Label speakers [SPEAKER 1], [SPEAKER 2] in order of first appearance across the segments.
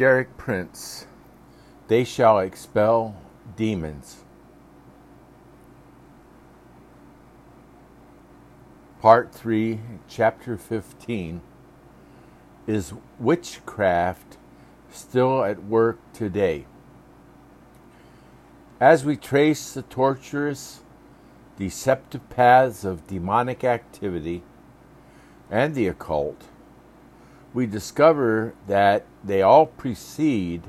[SPEAKER 1] Derek Prince, They Shall Expel Demons. Part 3, Chapter 15 Is Witchcraft Still at Work Today? As we trace the torturous, deceptive paths of demonic activity and the occult, we discover that they all proceed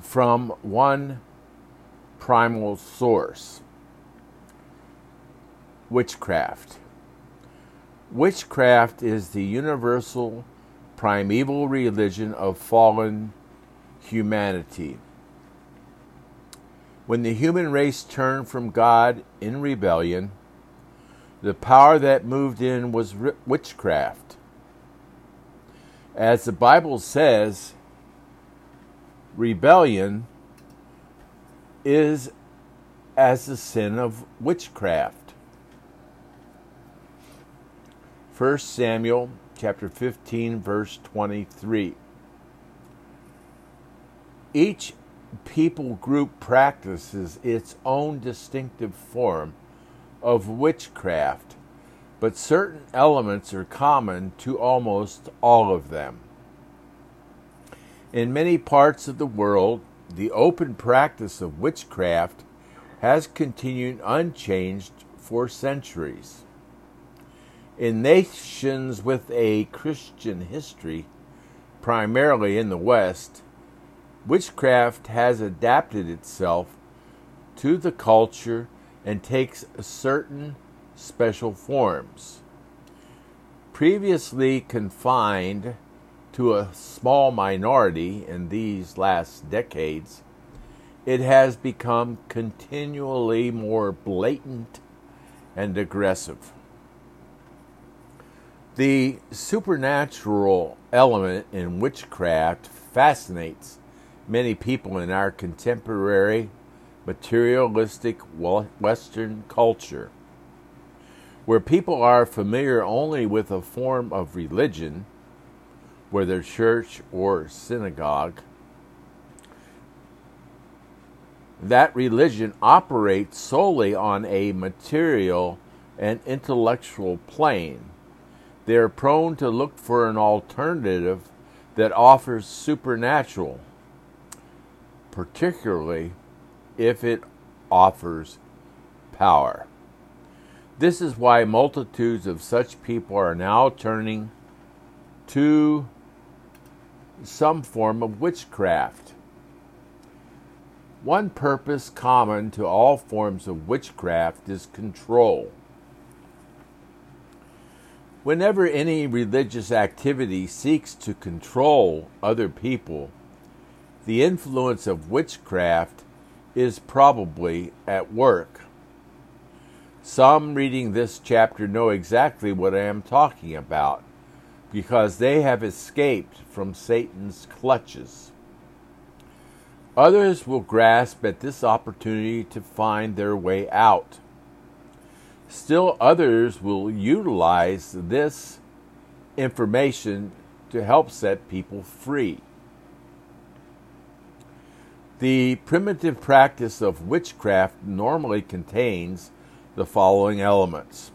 [SPEAKER 1] from one primal source witchcraft. Witchcraft is the universal primeval religion of fallen humanity. When the human race turned from God in rebellion, the power that moved in was witchcraft. As the Bible says, rebellion is as the sin of witchcraft. 1 Samuel chapter 15 verse 23. Each people group practices its own distinctive form of witchcraft, but certain elements are common to almost all of them. In many parts of the world, the open practice of witchcraft has continued unchanged for centuries. In nations with a Christian history, primarily in the West, witchcraft has adapted itself to the culture and takes certain special forms. Previously confined to a small minority in these last decades, it has become continually more blatant and aggressive. The supernatural element in witchcraft fascinates many people in our contemporary materialistic Western culture, where people are familiar only with a form of religion, whether church or synagogue. That religion operates solely on a material and intellectual plane they are prone to look for an alternative that offers supernatural, particularly if it offers power. This is why multitudes of such people are now turning to some form of witchcraft. One purpose common to all forms of witchcraft is control. Whenever any religious activity seeks to control other people, the influence of witchcraft is probably at work. Some reading this chapter know exactly what I am talking about because they have escaped from Satan's clutches. Others will grasp at this opportunity to find their way out. Still, others will utilize this information to help set people free. The primitive practice of witchcraft normally contains the following elements.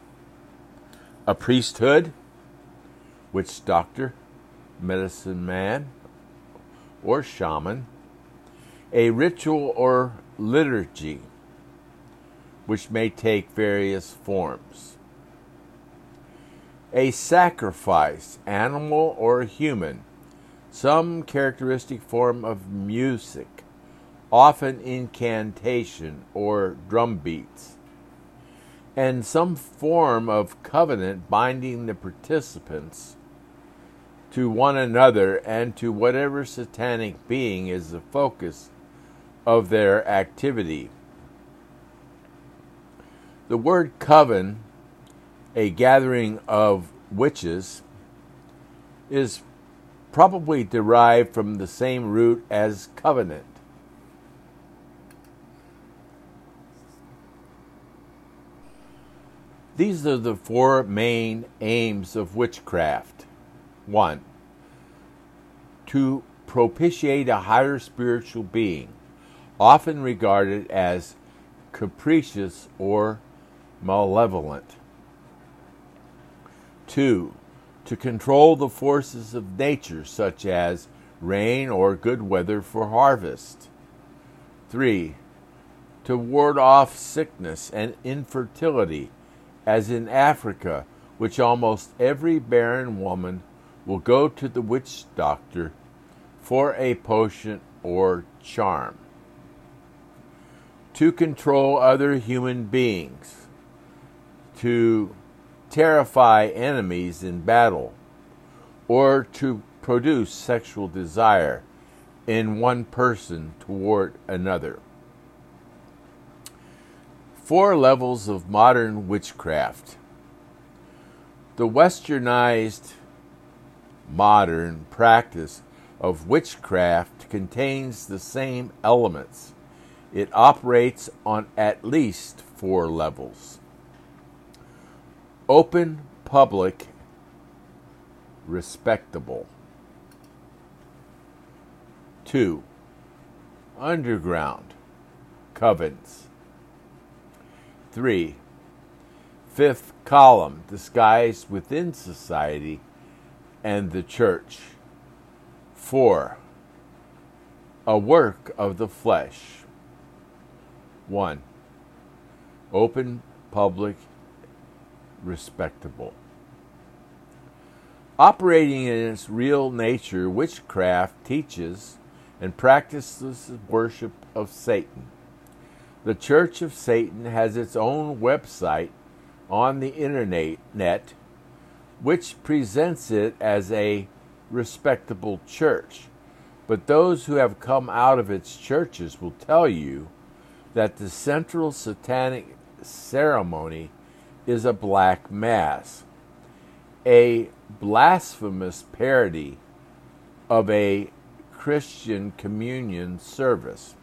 [SPEAKER 1] A priesthood, witch doctor, medicine man, or shaman, a ritual or liturgy, which may take various forms. A sacrifice, animal or human, some characteristic form of music, often incantation or drum beats, and some form of covenant binding the participants to one another and to whatever satanic being is the focus of their activity. The word coven, a gathering of witches, is probably derived from the same root as covenant. These are the four main aims of witchcraft. 1. to propitiate a higher spiritual being, often regarded as capricious or malevolent. 2. To control the forces of nature, such as rain or good weather for harvest. 3. To ward off sickness and infertility, as in Africa, which almost every barren woman will go to the witch doctor for a potion or charm. To control other human beings, to terrify enemies in battle, or to produce sexual desire in one person toward another. Four levels of modern witchcraft. The westernized modern practice of witchcraft contains the same elements. It operates on at least four levels open, public, respectable. 2. Underground, covens. 3. Fifth column, disguised within society and the church. 4. A work of the flesh. 1. Open, public, respectable. Operating in its real nature, witchcraft teaches and practices the worship of Satan. The Church of Satan has its own website on the internet, which presents it as a respectable church. But those who have come out of its churches will tell you that the central satanic ceremony is a black mass, a blasphemous parody of a Christian communion service.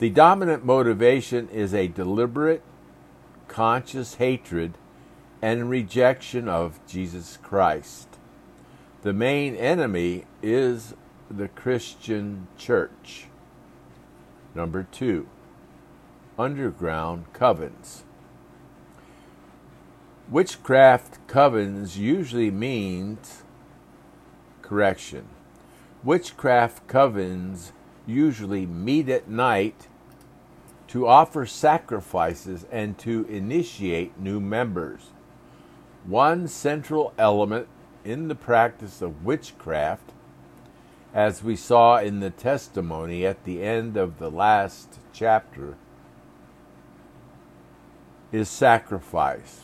[SPEAKER 1] The dominant motivation is a deliberate, conscious hatred and rejection of Jesus Christ. The main enemy is the Christian church. Number two, underground covens. Witchcraft covens usually means correction. Witchcraft covens usually meet at night to offer sacrifices and to initiate new members. One central element in the practice of witchcraft, as we saw in the testimony at the end of the last chapter, is sacrifice.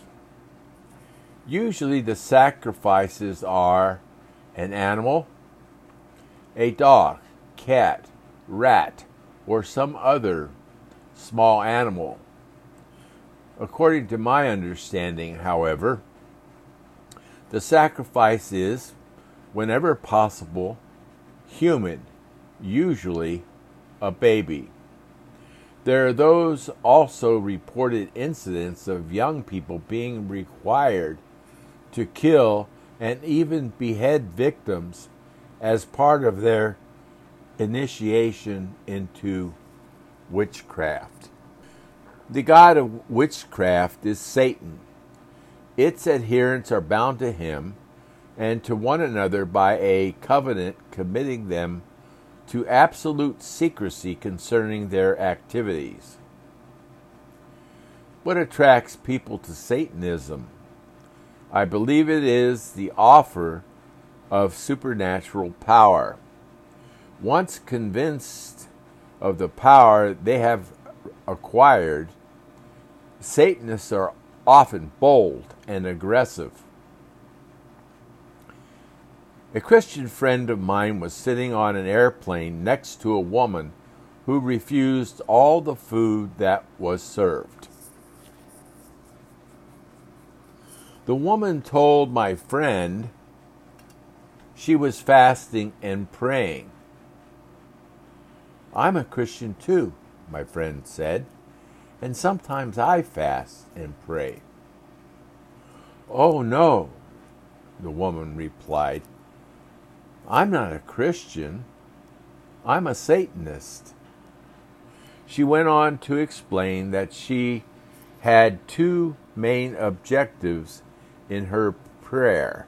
[SPEAKER 1] Usually, the sacrifices are an animal, a dog, cat, rat, or some other small animal. According to my understanding, however, the sacrifice is, whenever possible, human, usually a baby. There are those also reported incidents of young people being required to kill and even behead victims as part of their initiation into witchcraft. The god of witchcraft is Satan. Its adherents are bound to him and to one another by a covenant committing them to absolute secrecy concerning their activities. What attracts people to Satanism? I believe it is the offer of supernatural power. Once convinced of the power they have acquired, Satanists are often bold and aggressive. A Christian friend of mine was sitting on an airplane next to a woman who refused all the food that was served. The woman told my friend she was fasting and praying. I'm a Christian too, my friend said, and sometimes I fast and pray. Oh no, the woman replied. I'm not a Christian. I'm a Satanist. She went on to explain that she had two main objectives in her prayer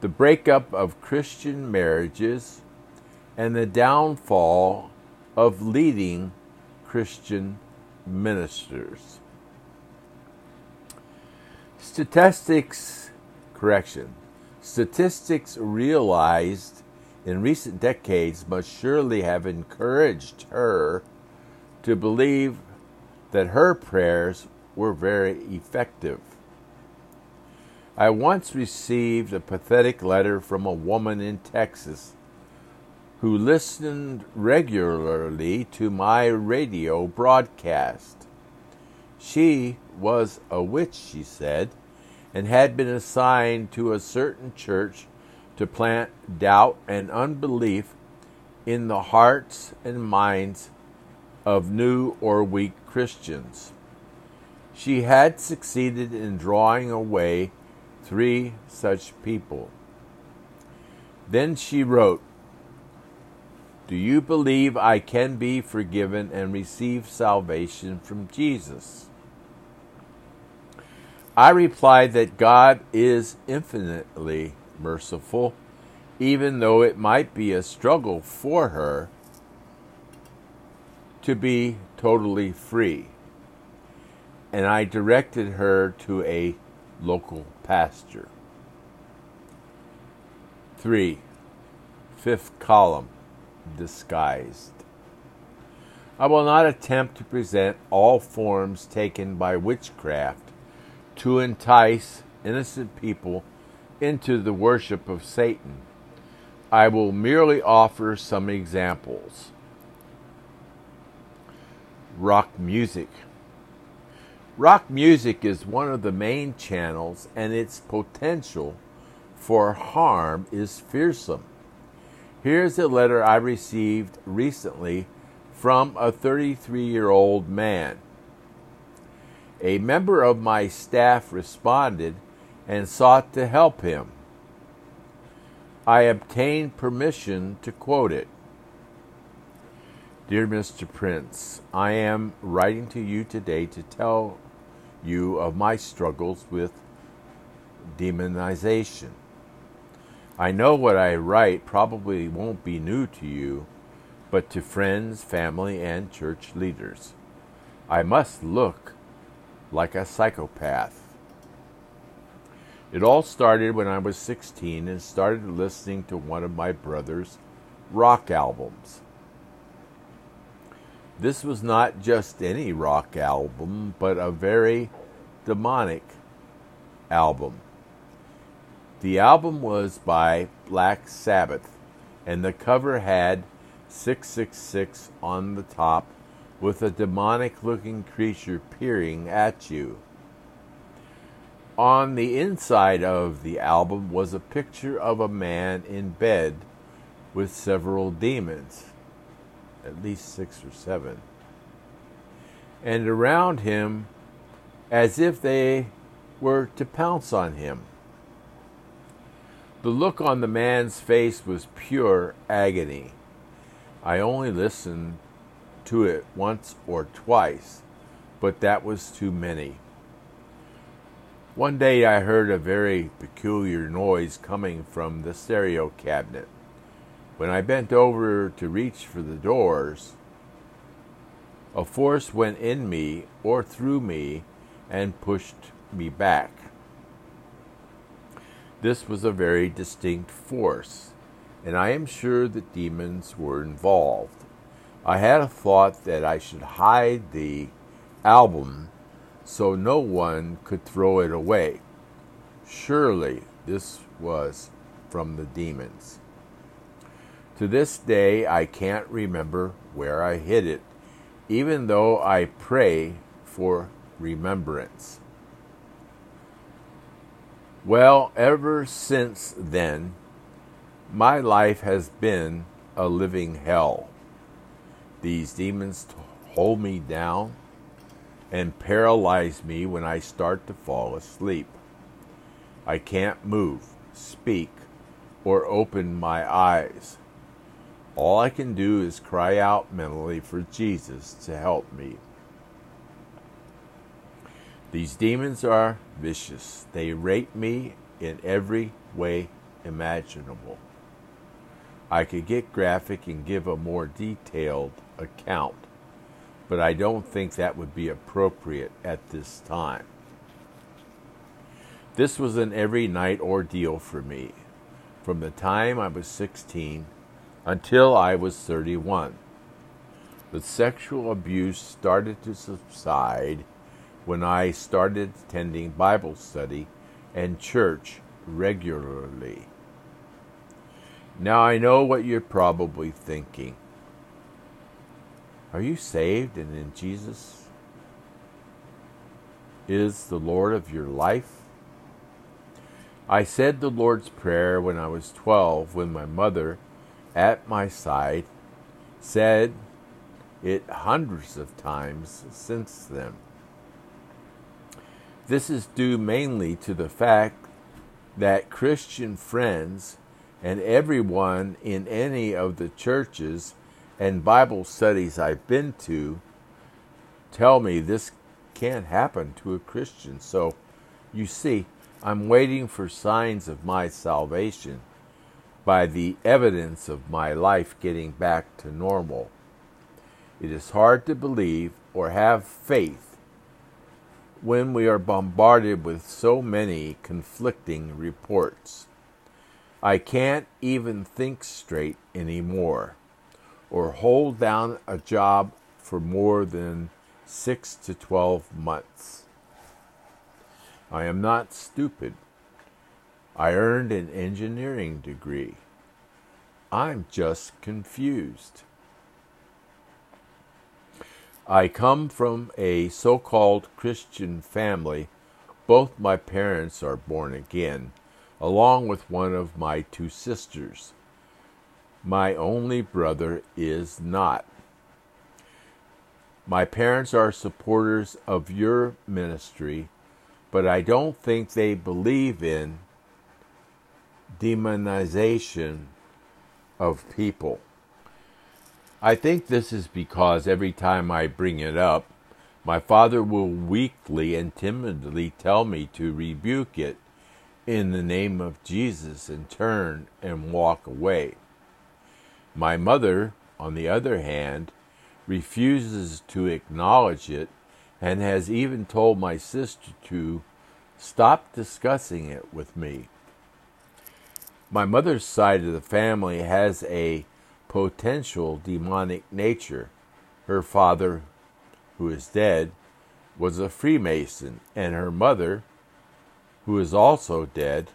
[SPEAKER 1] the breakup of Christian marriages and the downfall of leading Christian ministers. Statistics, correction, statistics realized in recent decades must surely have encouraged her to believe that her prayers were very effective. I once received a pathetic letter from a woman in Texas who listened regularly to my radio broadcast. She was a witch, she said, and had been assigned to a certain church to plant doubt and unbelief in the hearts and minds of new or weak Christians. She had succeeded in drawing away three such people. Then she wrote, Do you believe I can be forgiven and receive salvation from Jesus? I replied that God is infinitely merciful, even though it might be a struggle for her to be totally free. And I directed her to a local pasture. 3. Fifth column disguised. I will not attempt to present all forms taken by witchcraft to entice innocent people into the worship of Satan. I will merely offer some examples. Rock music. Rock music is one of the main channels, and its potential for harm is fearsome. Here's a letter I received recently from a 33 year old man. A member of my staff responded and sought to help him. I obtained permission to quote it. Dear Mr. Prince, I am writing to you today to tell you of my struggles with demonization. I know what I write probably won't be new to you, but to friends, family, and church leaders. I must look like a psychopath. It all started when I was 16 and started listening to one of my brother's rock albums. This was not just any rock album, but a very demonic album. The album was by Black Sabbath, and the cover had 666 on the top with a demonic looking creature peering at you. On the inside of the album was a picture of a man in bed with several demons at least six or seven, and around him as if they were to pounce on him. The look on the man's face was pure agony. I only listened to it once or twice, but that was too many. One day I heard a very peculiar noise coming from the stereo cabinet. When I bent over to reach for the doors, a force went in me or through me and pushed me back. This was a very distinct force, and I am sure that demons were involved. I had a thought that I should hide the album so no one could throw it away. Surely this was from the demons. To this day, I can't remember where I hid it, even though I pray for remembrance. Well, ever since then, my life has been a living hell. These demons hold me down and paralyze me when I start to fall asleep. I can't move, speak, or open my eyes. All I can do is cry out mentally for Jesus to help me. These demons are vicious. They rape me in every way imaginable. I could get graphic and give a more detailed account, but I don't think that would be appropriate at this time. This was an every night ordeal for me from the time I was 16 until I was 31. The sexual abuse started to subside when I started attending Bible study and church regularly. Now I know what you're probably thinking. Are you saved and in Jesus is the Lord of your life? I said the Lord's Prayer when I was 12 when my mother, at my side, said it hundreds of times since then. This is due mainly to the fact that Christian friends and everyone in any of the churches and Bible studies I've been to tell me this can't happen to a Christian. So, you see, I'm waiting for signs of my salvation by the evidence of my life getting back to normal. It is hard to believe or have faith when we are bombarded with so many conflicting reports. I can't even think straight anymore or hold down a job for more than six to 12 months. I am not stupid. I earned an engineering degree. I'm just confused. I come from a so called Christian family. Both my parents are born again along with one of my two sisters. My only brother is not. My parents are supporters of your ministry, but I don't think they believe in demonization of people. I think this is because every time I bring it up, my father will weakly and timidly tell me to rebuke it in the name of Jesus and turn and walk away. My mother, on the other hand, refuses to acknowledge it and has even told my sister to stop discussing it with me. My mother's side of the family has a potential demonic nature. Her father, who is dead, was a Freemason, and her mother, who is also dead,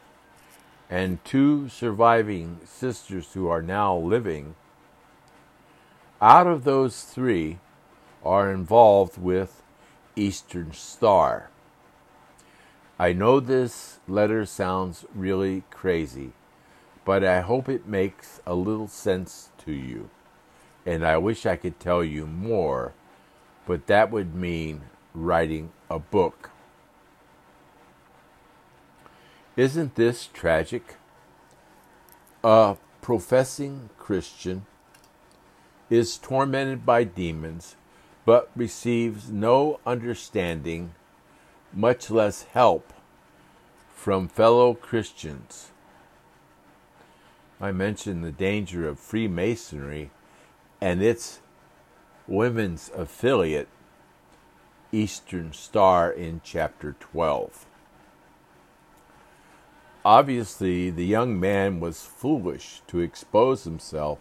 [SPEAKER 1] and two surviving sisters who are now living, out of those three are involved with Eastern Star. I know this letter sounds really crazy, but I hope it makes a little sense to you. And I wish I could tell you more, but that would mean writing a book. Isn't this tragic? A professing Christian is tormented by demons, but receives no understanding, much less help, from fellow Christians. I mentioned the danger of Freemasonry and its women's affiliate, Eastern Star, in chapter 12. Obviously, the young man was foolish to expose himself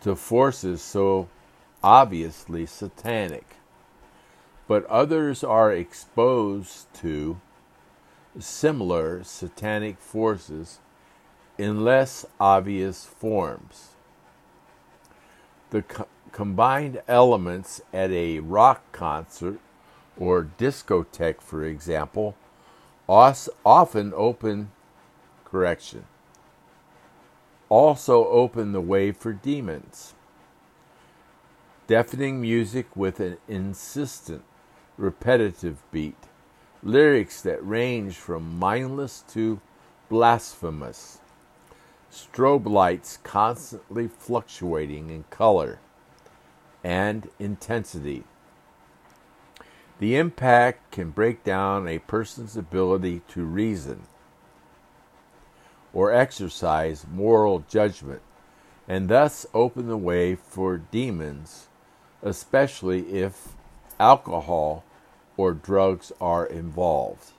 [SPEAKER 1] to forces so obviously satanic. But others are exposed to similar satanic forces in less obvious forms. The co- combined elements at a rock concert or discotheque, for example, often open correction. Also open the way for demons. Deafening music with an insistent, repetitive beat. Lyrics that range from mindless to blasphemous. Strobe lights constantly fluctuating in color and intensity. The impact can break down a person's ability to reason or exercise moral judgment and thus open the way for demons, especially if alcohol or drugs are involved.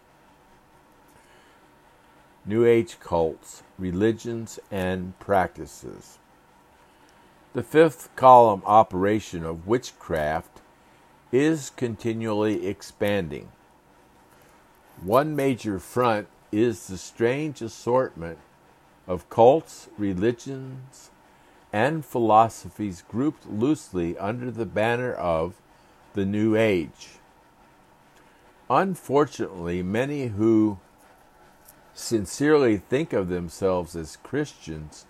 [SPEAKER 1] New Age cults, religions, and practices. The fifth column operation of witchcraft is continually expanding. One major front is the strange assortment of cults, religions, and philosophies grouped loosely under the banner of the New Age. Unfortunately, many who sincerely think of themselves as Christians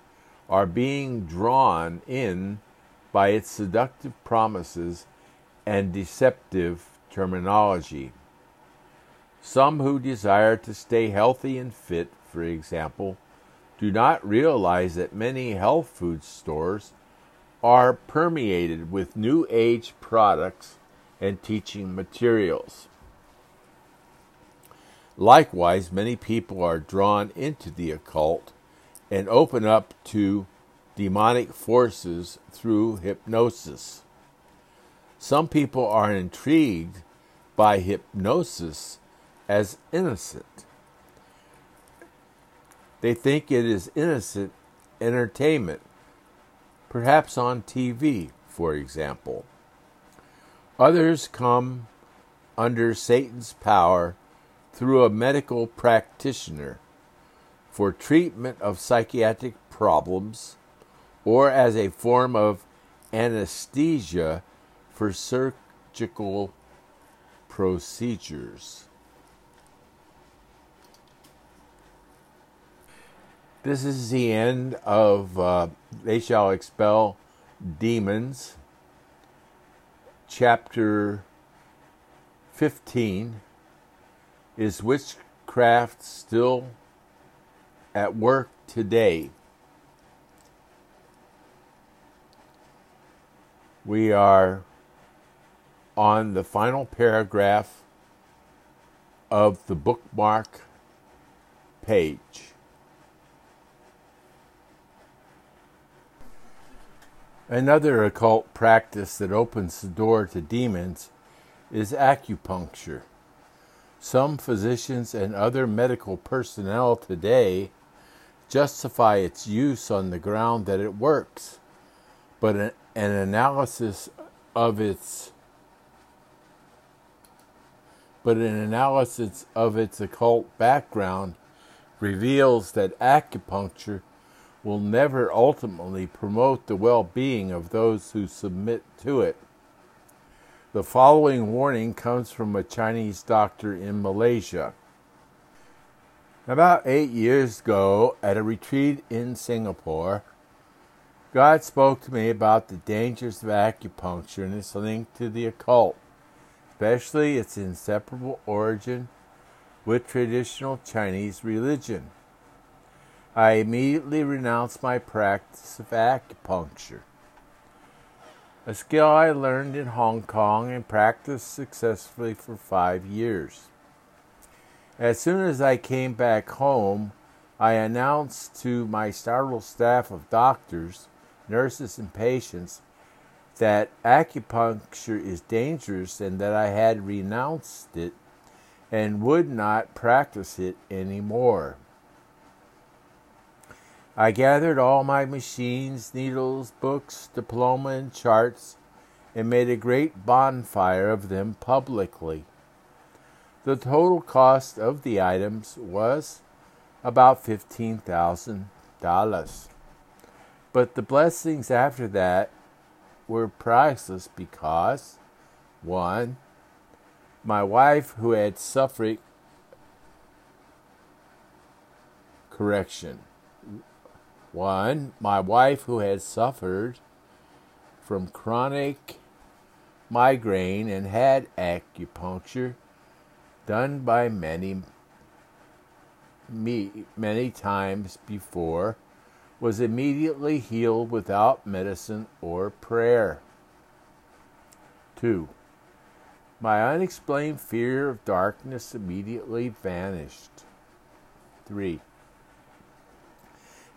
[SPEAKER 1] are being drawn in by its seductive promises and deceptive terminology. Some who desire to stay healthy and fit, for example, do not realize that many health food stores are permeated with new age products and teaching materials. Likewise, many people are drawn into the occult and open up to demonic forces through hypnosis. Some people are intrigued by hypnosis as innocent. They think it is innocent entertainment, perhaps on TV, for example. Others come under Satan's power through a medical practitioner for treatment of psychiatric problems or as a form of anesthesia for surgical procedures. This is the end of uh, They Shall Expel Demons, chapter 15. Is witchcraft still at work today? We are on the final paragraph of the bookmark page. Another occult practice that opens the door to demons is acupuncture. Some physicians and other medical personnel today justify its use on the ground that it works, but an, an analysis of its but an analysis of its occult background reveals that acupuncture will never ultimately promote the well being of those who submit to it. The following warning comes from a Chinese doctor in Malaysia. About eight years ago, at a retreat in Singapore, God spoke to me about the dangers of acupuncture and its link to the occult, especially its inseparable origin with traditional Chinese religion. I immediately renounced my practice of acupuncture a skill I learned in Hong Kong and practiced successfully for five years. As soon as I came back home, I announced to my startled staff of doctors, nurses, and patients that acupuncture is dangerous and that I had renounced it and would not practice it anymore. I gathered all my machines, needles, books, diploma, and charts, and made a great bonfire of them publicly. The total cost of the items was about $15,000. But the blessings after that were priceless because, one, my wife, who had suffered correction, one, my wife, who had suffered from chronic migraine and had acupuncture done by many me many times before was immediately healed without medicine or prayer. 2. My unexplained fear of darkness immediately vanished. 3.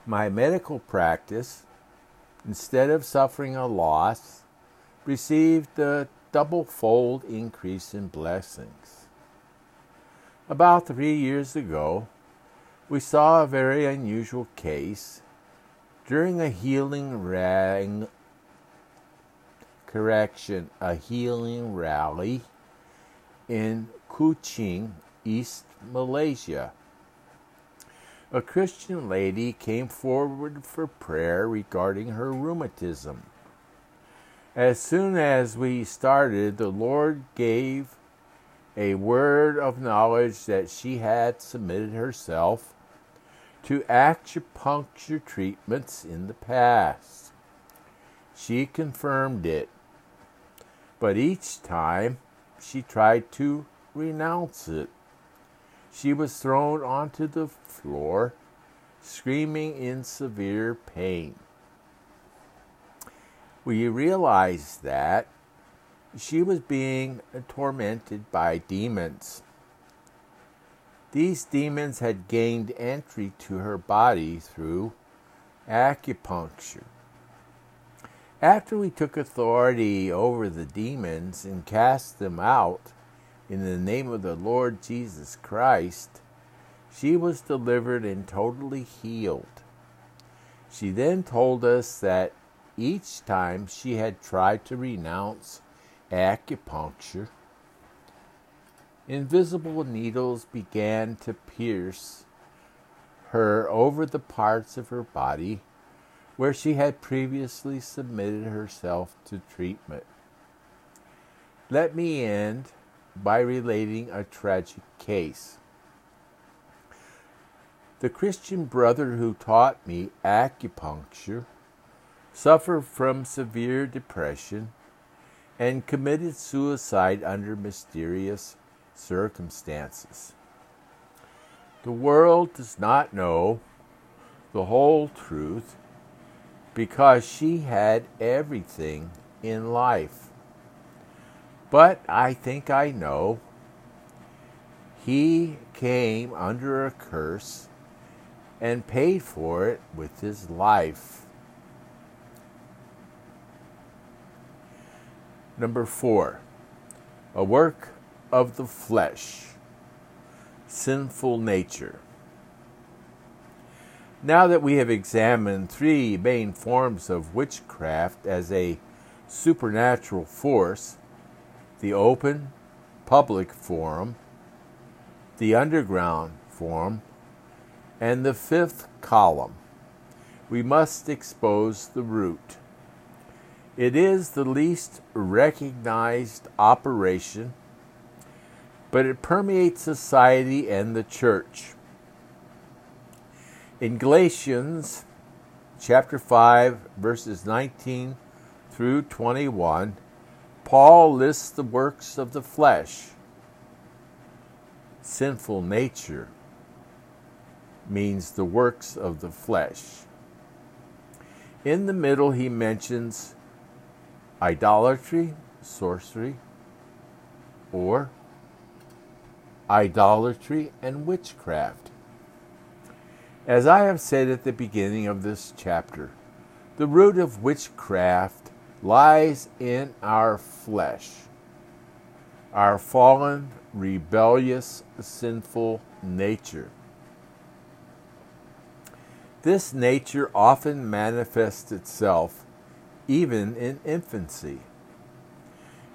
[SPEAKER 1] My medical practice, instead of suffering a loss, received a double fold increase in blessings. About three years ago, we saw a very unusual case during a healing rang correction, a healing rally in Kuching, East Malaysia. A Christian lady came forward for prayer regarding her rheumatism. As soon as we started, the Lord gave a word of knowledge that she had submitted herself to acupuncture treatments in the past. She confirmed it, but each time she tried to renounce it. She was thrown onto the floor, screaming in severe pain we realized that she was being tormented by demons. These demons had gained entry to her body through acupuncture. After we took authority over the demons and cast them out in the name of the Lord Jesus Christ, she was delivered and totally healed. She then told us that each time she had tried to renounce acupuncture, invisible needles began to pierce her over the parts of her body where she had previously submitted herself to treatment. Let me end by relating a tragic case. The Christian brother who taught me acupuncture suffered from severe depression, and committed suicide under mysterious circumstances. The world does not know the whole truth because she had everything in life. But I think I know. He came under a curse and paid for it with his life. Number four, a work of the flesh, sinful nature. Now that we have examined three main forms of witchcraft as a supernatural force the open, public forum, the underground forum, and the fifth column, we must expose the root. It is the least recognized operation, but it permeates society and the church. In Galatians chapter 5, verses 19 through 21, Paul lists the works of the flesh. Sinful nature means the works of the flesh. In the middle, he mentions idolatry, sorcery, or idolatry and witchcraft. As I have said at the beginning of this chapter, the root of witchcraft lies in our flesh, our fallen, rebellious, sinful nature. This nature often manifests itself even in infancy,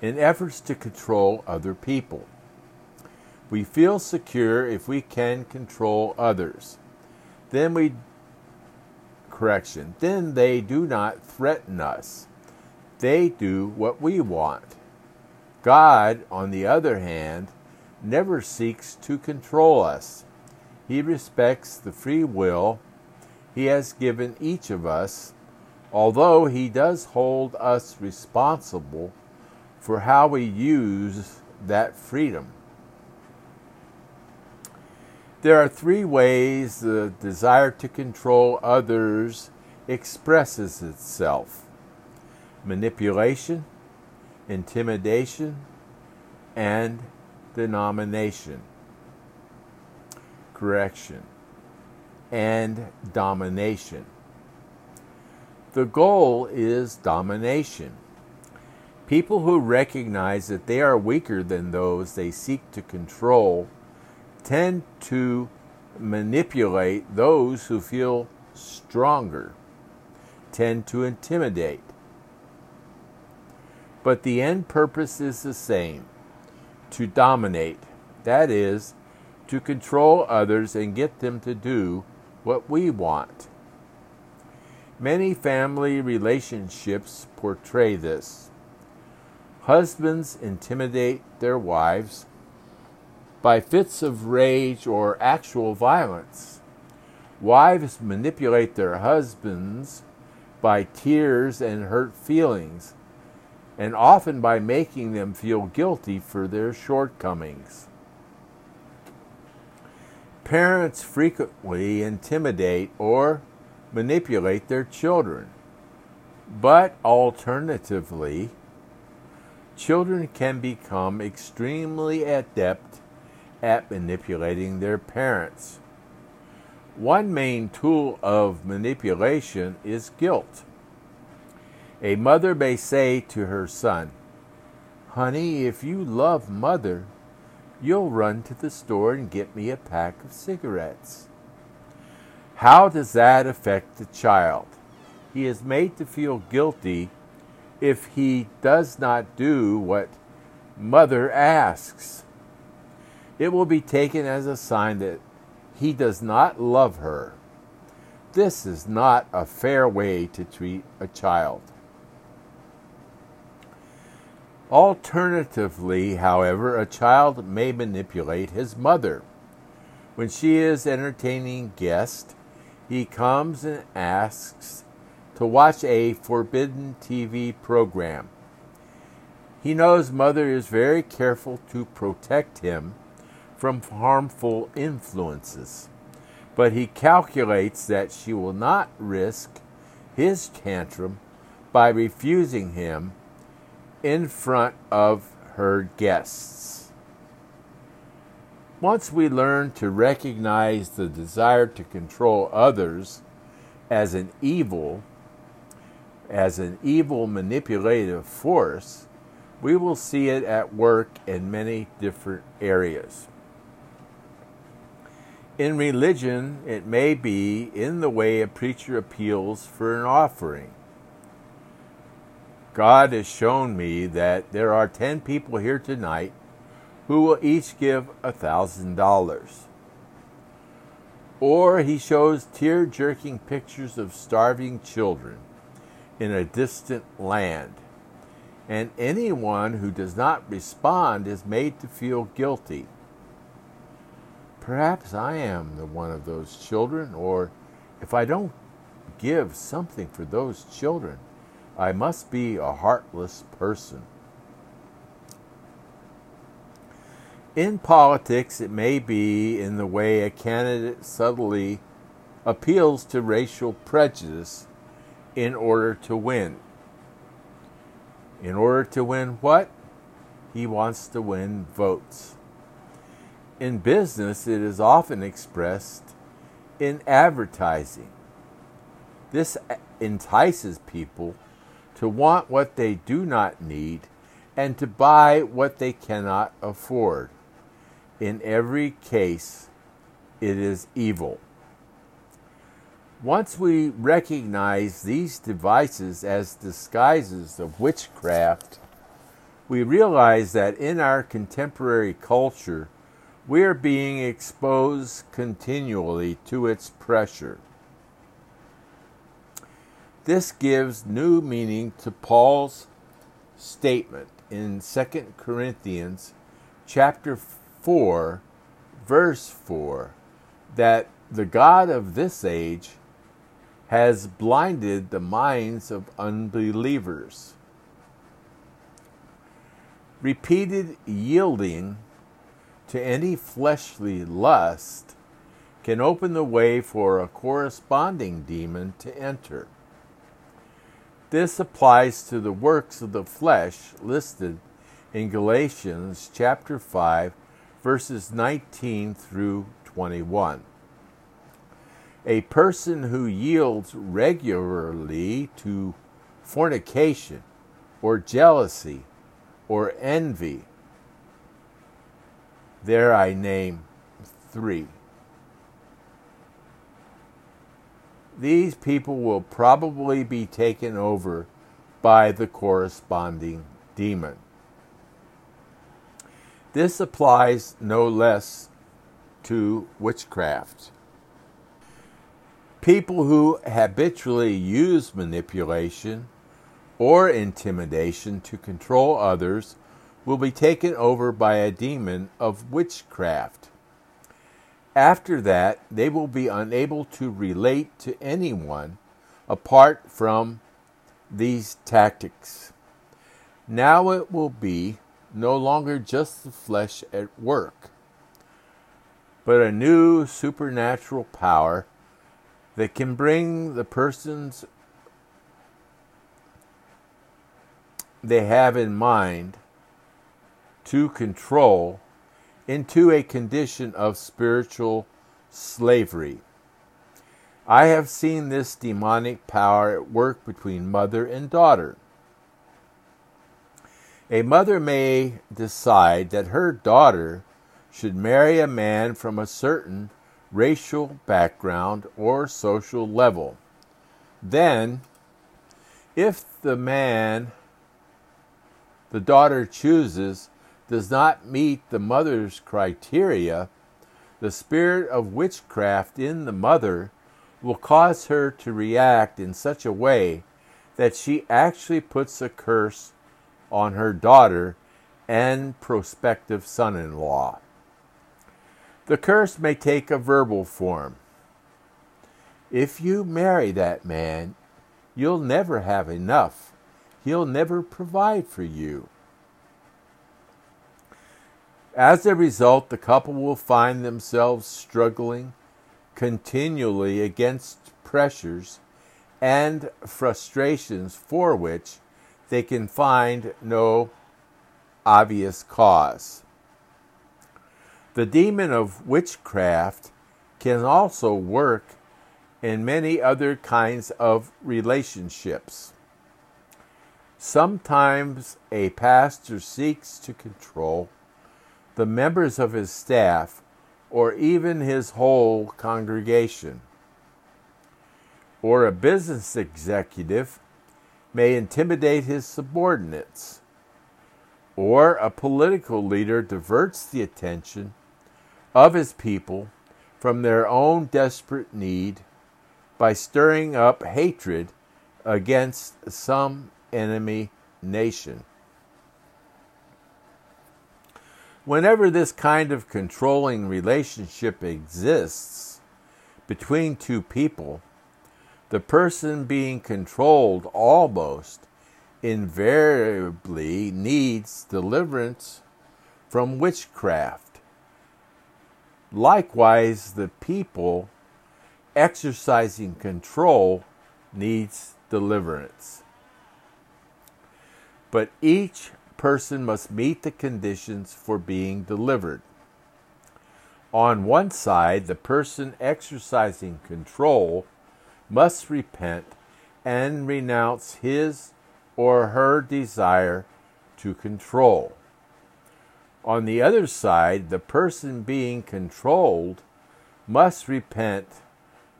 [SPEAKER 1] in efforts to control other people. We feel secure if we can control others. Then we, correction, then they do not threaten us. They do what we want. God, on the other hand, never seeks to control us. He respects the free will He has given each of us although He does hold us responsible for how we use that freedom. There are three ways the desire to control others expresses itself manipulation, intimidation, and denomination, correction, and domination. The goal is domination. People who recognize that they are weaker than those they seek to control tend to manipulate those who feel stronger, tend to intimidate. But the end purpose is the same to dominate, that is, to control others and get them to do what we want. Many family relationships portray this. Husbands intimidate their wives by fits of rage or actual violence. Wives manipulate their husbands by tears and hurt feelings, and often by making them feel guilty for their shortcomings. Parents frequently intimidate or manipulate their children, but alternatively, children can become extremely adept at manipulating their parents. One main tool of manipulation is guilt. A mother may say to her son, Honey, if you love mother, you'll run to the store and get me a pack of cigarettes. How does that affect the child? He is made to feel guilty if he does not do what mother asks. It will be taken as a sign that he does not love her. This is not a fair way to treat a child. Alternatively, however, a child may manipulate his mother. When she is entertaining guests, he comes and asks to watch a forbidden TV program. He knows mother is very careful to protect him from harmful influences, but he calculates that she will not risk his tantrum by refusing him in front of her guests. Once we learn to recognize the desire to control others as an evil, as an evil manipulative force, we will see it at work in many different areas. In religion, it may be in the way a preacher appeals for an offering. God has shown me that there are 10 people here tonight who will each give a $1,000. Or he shows tear jerking pictures of starving children in a distant land. And anyone who does not respond is made to feel guilty. Perhaps I am the one of those children, or if I don't give something for those children, I must be a heartless person. In politics, it may be in the way a candidate subtly appeals to racial prejudice in order to win. In order to win what? He wants to win votes. In business, it is often expressed in advertising. This entices people to want what they do not need and to buy what they cannot afford. In every case, it is evil. Once we recognize these devices as disguises of witchcraft, we realize that in our contemporary culture, we are being exposed continually to its pressure. This gives new meaning to Paul's statement in 2 Corinthians chapter 4 verse 4 that the god of this age has blinded the minds of unbelievers. Repeated yielding to any fleshly lust can open the way for a corresponding demon to enter. This applies to the works of the flesh listed in Galatians chapter 5 verses 19 through 21. A person who yields regularly to fornication or jealousy or envy. There I name three. These people will probably be taken over by the corresponding demon. This applies no less to witchcraft. People who habitually use manipulation or intimidation to control others will be taken over by a demon of witchcraft. After that, they will be unable to relate to anyone apart from these tactics. Now it will be no longer just the flesh at work, but a new supernatural power that can bring the persons they have in mind to control into a condition of spiritual slavery. I have seen this demonic power at work between mother and daughter. A mother may decide that her daughter should marry a man from a certain racial background or social level. Then, if the man the daughter chooses does not meet the mother's criteria, the spirit of witchcraft in the mother will cause her to react in such a way that she actually puts a curse on her daughter and prospective son in law. The curse may take a verbal form. If you marry that man, you'll never have enough. He'll never provide for you. As a result, the couple will find themselves struggling continually against pressures and frustrations for which they can find no obvious cause. The demon of witchcraft can also work in many other kinds of relationships. Sometimes a pastor seeks to control the members of his staff or even his whole congregation. Or a business executive may intimidate his subordinates, or a political leader diverts the attention of his people from their own desperate need by stirring up hatred against some enemy nation. Whenever this kind of controlling relationship exists between two people, the person being controlled almost invariably needs deliverance from witchcraft. Likewise, the people exercising control needs deliverance. But each person must meet the conditions for being delivered. On one side, the person exercising control must repent and renounce his or her desire to control. On the other side, the person being controlled must repent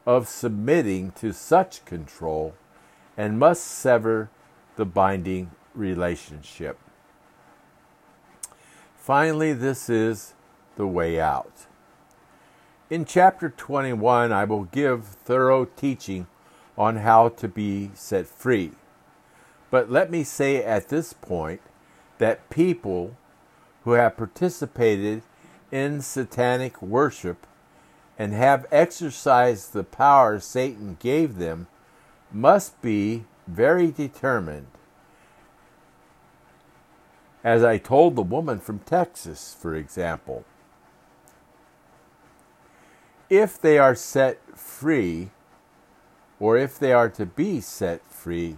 [SPEAKER 1] of submitting to such control and must sever the binding relationship. Finally, this is the way out. In chapter 21, I will give thorough teaching on how to be set free. But let me say at this point that people who have participated in satanic worship and have exercised the power Satan gave them must be very determined as I told the woman from Texas, for example. If they are set free, or if they are to be set free,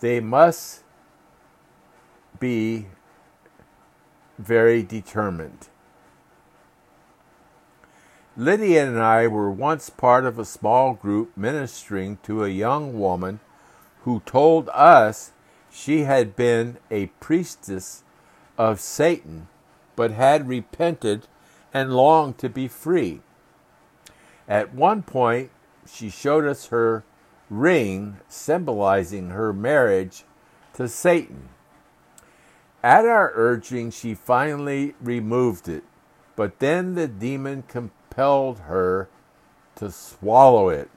[SPEAKER 1] they must be very determined. Lydia and I were once part of a small group ministering to a young woman who told us she had been a priestess of Satan but had repented and longed to be free. At one point, she showed us her ring symbolizing her marriage to Satan. At our urging, she finally removed it, but then the demon compelled her to swallow it.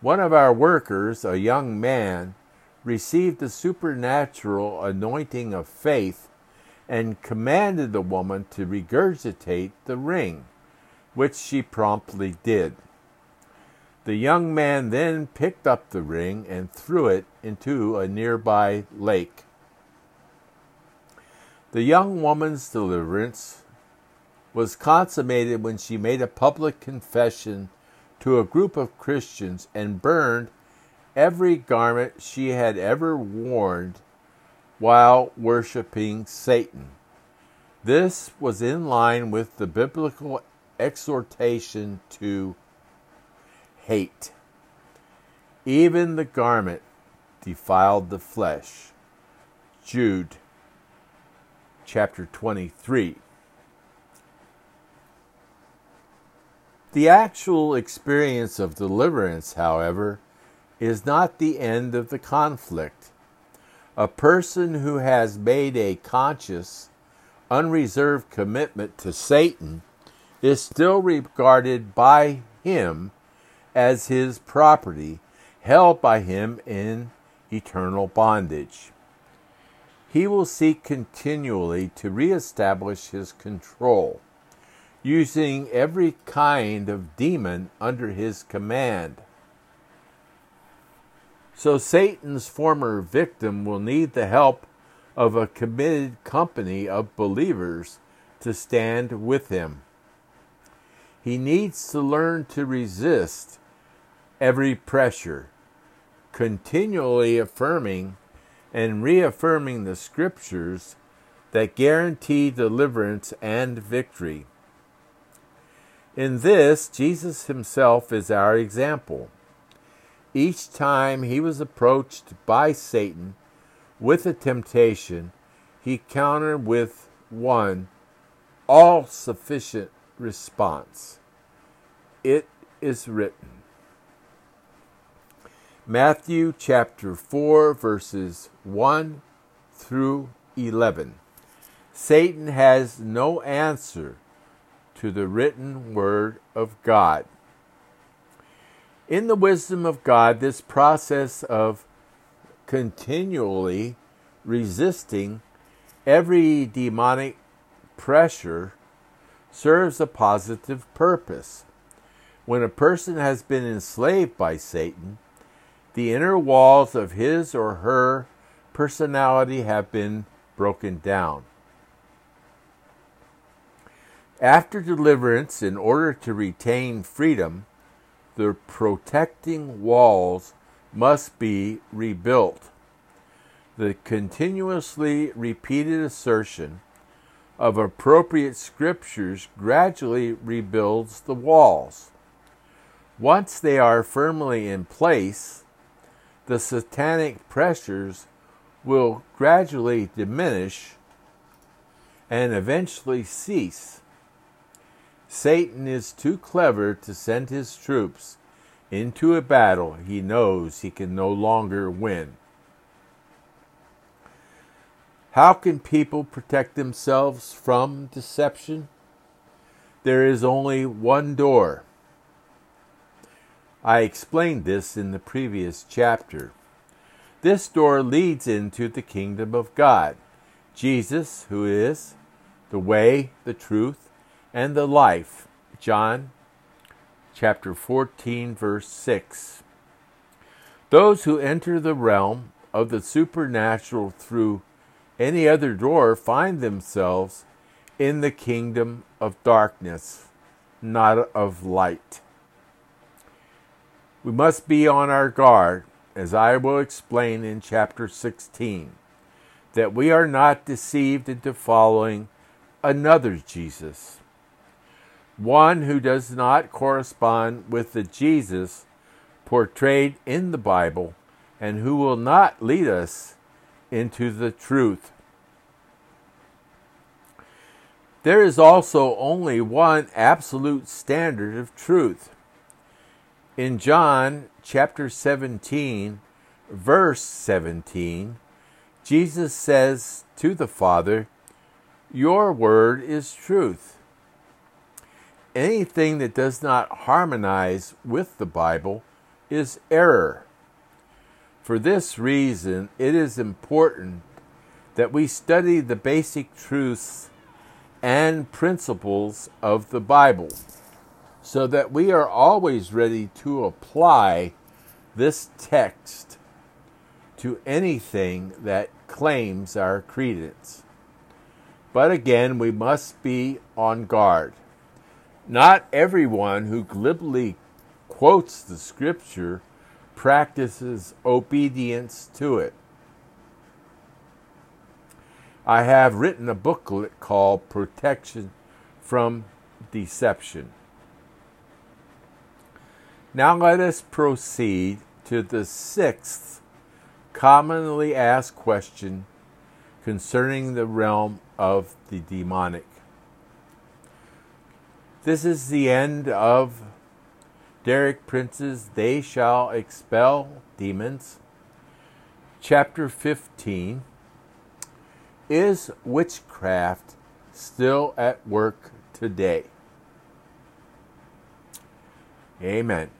[SPEAKER 1] One of our workers, a young man, received a supernatural anointing of faith and commanded the woman to regurgitate the ring, which she promptly did. The young man then picked up the ring and threw it into a nearby lake. The young woman's deliverance was consummated when she made a public confession to a group of Christians and burned every garment she had ever worn while worshiping Satan. This was in line with the biblical exhortation to hate. Even the garment defiled the flesh. Jude chapter 23. The actual experience of deliverance, however, is not the end of the conflict. A person who has made a conscious, unreserved commitment to Satan is still regarded by him as his property, held by him in eternal bondage. He will seek continually to reestablish his control, using every kind of demon under his command so Satan's former victim will need the help of a committed company of believers to stand with him. He needs to learn to resist every pressure, continually affirming and reaffirming the scriptures that guarantee deliverance and victory. In this, Jesus himself is our example. Each time he was approached by Satan with a temptation, he countered with one all sufficient response. It is written. Matthew chapter 4, verses 1 through 11. Satan has no answer to the written word of God. In the wisdom of God, this process of continually resisting every demonic pressure serves a positive purpose. When a person has been enslaved by Satan, the inner walls of his or her personality have been broken down. After deliverance, in order to retain freedom, the protecting walls must be rebuilt. The continuously repeated assertion of appropriate scriptures gradually rebuilds the walls. Once they are firmly in place, the satanic pressures will gradually diminish and eventually cease. Satan is too clever to send his troops into a battle he knows he can no longer win. How can people protect themselves from deception? There is only one door. I explained this in the previous chapter. This door leads into the kingdom of God. Jesus, who is the way, the truth, and the life. John chapter 14, verse 6. Those who enter the realm of the supernatural through any other door find themselves in the kingdom of darkness, not of light. We must be on our guard as I will explain in chapter 16, that we are not deceived into following another Jesus, one who does not correspond with the Jesus portrayed in the Bible and who will not lead us into the truth. There is also only one absolute standard of truth. In John chapter 17, verse 17, Jesus says to the Father, Your word is truth. Anything that does not harmonize with the Bible is error. For this reason, it is important that we study the basic truths and principles of the Bible so that we are always ready to apply this text to anything that claims our credence. But again, we must be on guard. Not everyone who glibly quotes the scripture practices obedience to it. I have written a booklet called Protection from Deception. Now let us proceed to the sixth commonly asked question concerning the realm of the demonic. This is the end of Derek Prince's They Shall Expel Demons, chapter 15. Is witchcraft still at work today? Amen.